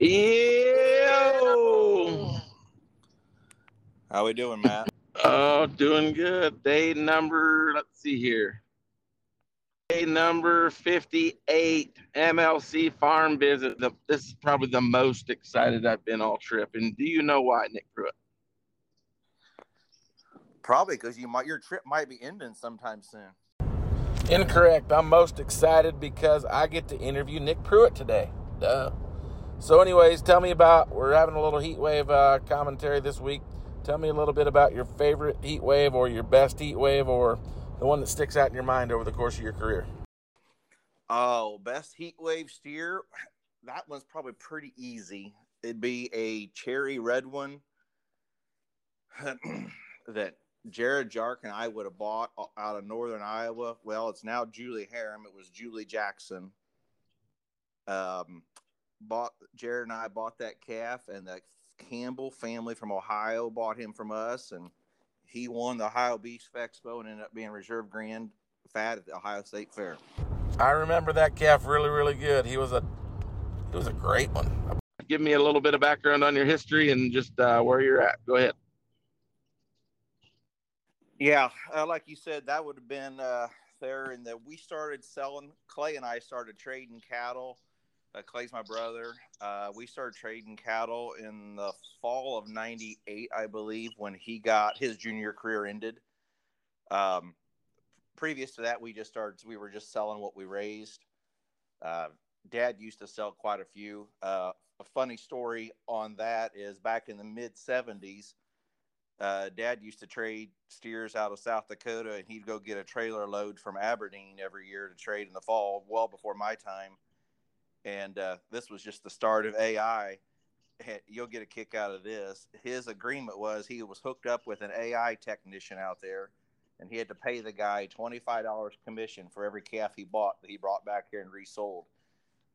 Ew. How we doing, Matt? oh, doing good. Day number, let's see here. Day number 58, MLC farm visit. The, this is probably the most excited I've been all trip. And do you know why, Nick Pruet? Probably because you might your trip might be ending sometime soon. Incorrect. I'm most excited because I get to interview Nick Pruet today. Duh. So, anyways, tell me about. We're having a little heat wave uh, commentary this week. Tell me a little bit about your favorite heat wave or your best heat wave or the one that sticks out in your mind over the course of your career. Oh, best heat wave steer. That one's probably pretty easy. It'd be a cherry red one that Jared Jark and I would have bought out of northern Iowa. Well, it's now Julie Harem. It was Julie Jackson. Um, bought Jared and I bought that calf, and the Campbell family from Ohio bought him from us, and he won the Ohio Beef Expo and ended up being reserve grand fat at the Ohio State Fair. I remember that calf really, really good. He was a he was a great one. Give me a little bit of background on your history and just uh, where you're at. Go ahead. Yeah, uh, like you said, that would have been uh, there, and that we started selling. Clay and I started trading cattle. Uh, Clay's my brother. Uh, we started trading cattle in the fall of '98, I believe, when he got his junior career ended. Um, previous to that, we just started. We were just selling what we raised. Uh, Dad used to sell quite a few. Uh, a funny story on that is back in the mid '70s uh, Dad used to trade steers out of South Dakota, and he'd go get a trailer load from Aberdeen every year to trade in the fall, well before my time. And uh, this was just the start of AI. You'll get a kick out of this. His agreement was he was hooked up with an AI technician out there, and he had to pay the guy twenty-five dollars commission for every calf he bought that he brought back here and resold.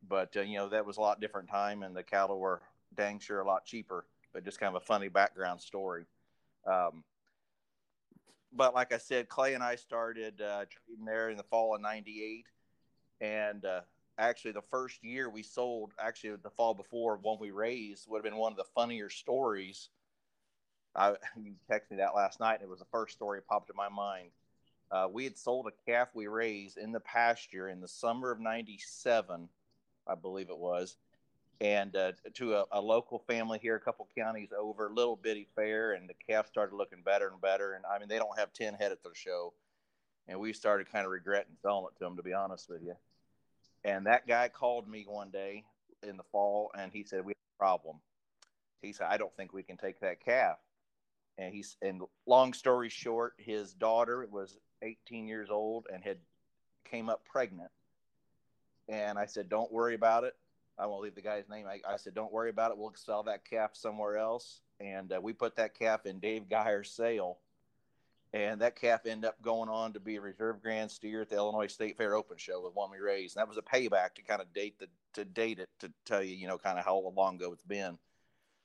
But uh, you know that was a lot different time, and the cattle were dang sure a lot cheaper. But just kind of a funny background story. Um, but like I said, Clay and I started uh, trading there in the fall of '98, and uh, actually the first year we sold, actually the fall before one we raised would have been one of the funnier stories. I you texted me that last night, and it was the first story popped in my mind. Uh, we had sold a calf we raised in the pasture in the summer of '97, I believe it was, and uh, to a, a, local family here, a couple counties over, little bitty fair, and the calf started looking better and better. And I mean, they don't have ten head at their show, and we started kind of regretting selling it to them, to be honest with you. And that guy called me one day in the fall, and he said, "We have a problem." He said, "I don't think we can take that calf." And he's and long story short, his daughter was 18 years old and had came up pregnant. And I said, "Don't worry about it I won't leave the guy's name. I, I, said, don't worry about it. We'll sell that calf somewhere else. And uh, we put that calf in Dave Geyer's sale. And that calf ended up going on to be a reserve grand steer at the Illinois State Fair Open Show with one we raised. And that was a payback to kind of date the to date it to tell you, you know, kind of how long ago it's been.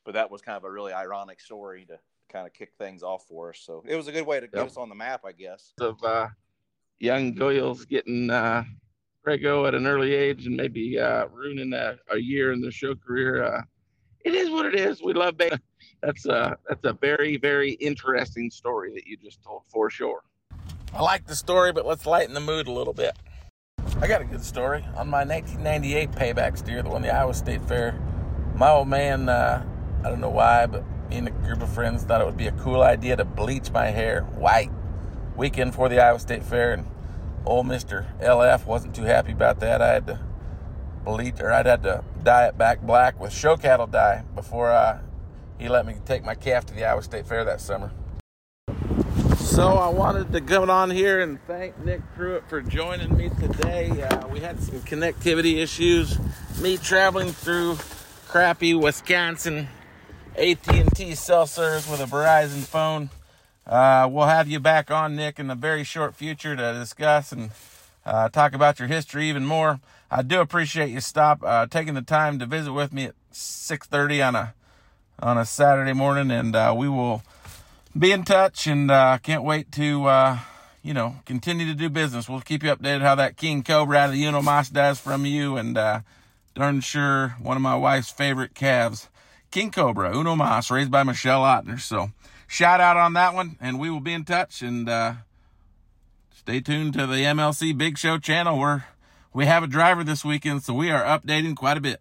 But that was kind of a really ironic story to kind of kick things off for us. So it was a good way to yep. get us on the map, I guess. Of uh, young Goyles getting uh, Prego at an early age and maybe uh, ruining a, a year in their show career. Uh, is what it is. We love Beta. That's a that's a very very interesting story that you just told for sure. I like the story, but let's lighten the mood a little bit. I got a good story on my 1998 payback steer, the one the Iowa State Fair. My old man, uh, I don't know why, but me and a group of friends thought it would be a cool idea to bleach my hair white weekend for the Iowa State Fair, and old Mr. LF wasn't too happy about that. I had to bleach, or I'd had to dye it back black with show cattle dye before he let me take my calf to the Iowa State Fair that summer. So I wanted to come on here and thank Nick Pruet for joining me today. Uh, we had some connectivity issues. Me traveling through crappy Wisconsin AT&T cell service with a Verizon phone uh, we'll have you back on, Nick, in the very short future to discuss and uh, talk about your history even more. I do appreciate you stop uh, taking the time to visit with me at 6:30 on a on a Saturday morning, and uh, we will be in touch. And uh, can't wait to uh, you know continue to do business. We'll keep you updated how that King Cobra out of the Uno Mas does from you, and darn sure one of my wife's favorite calves, King Cobra Uno Mas, raised by Michelle Ottner. So shout out on that one, and we will be in touch. And uh, stay tuned to the MLC Big Show channel where we have a driver this weekend, so we are updating quite a bit.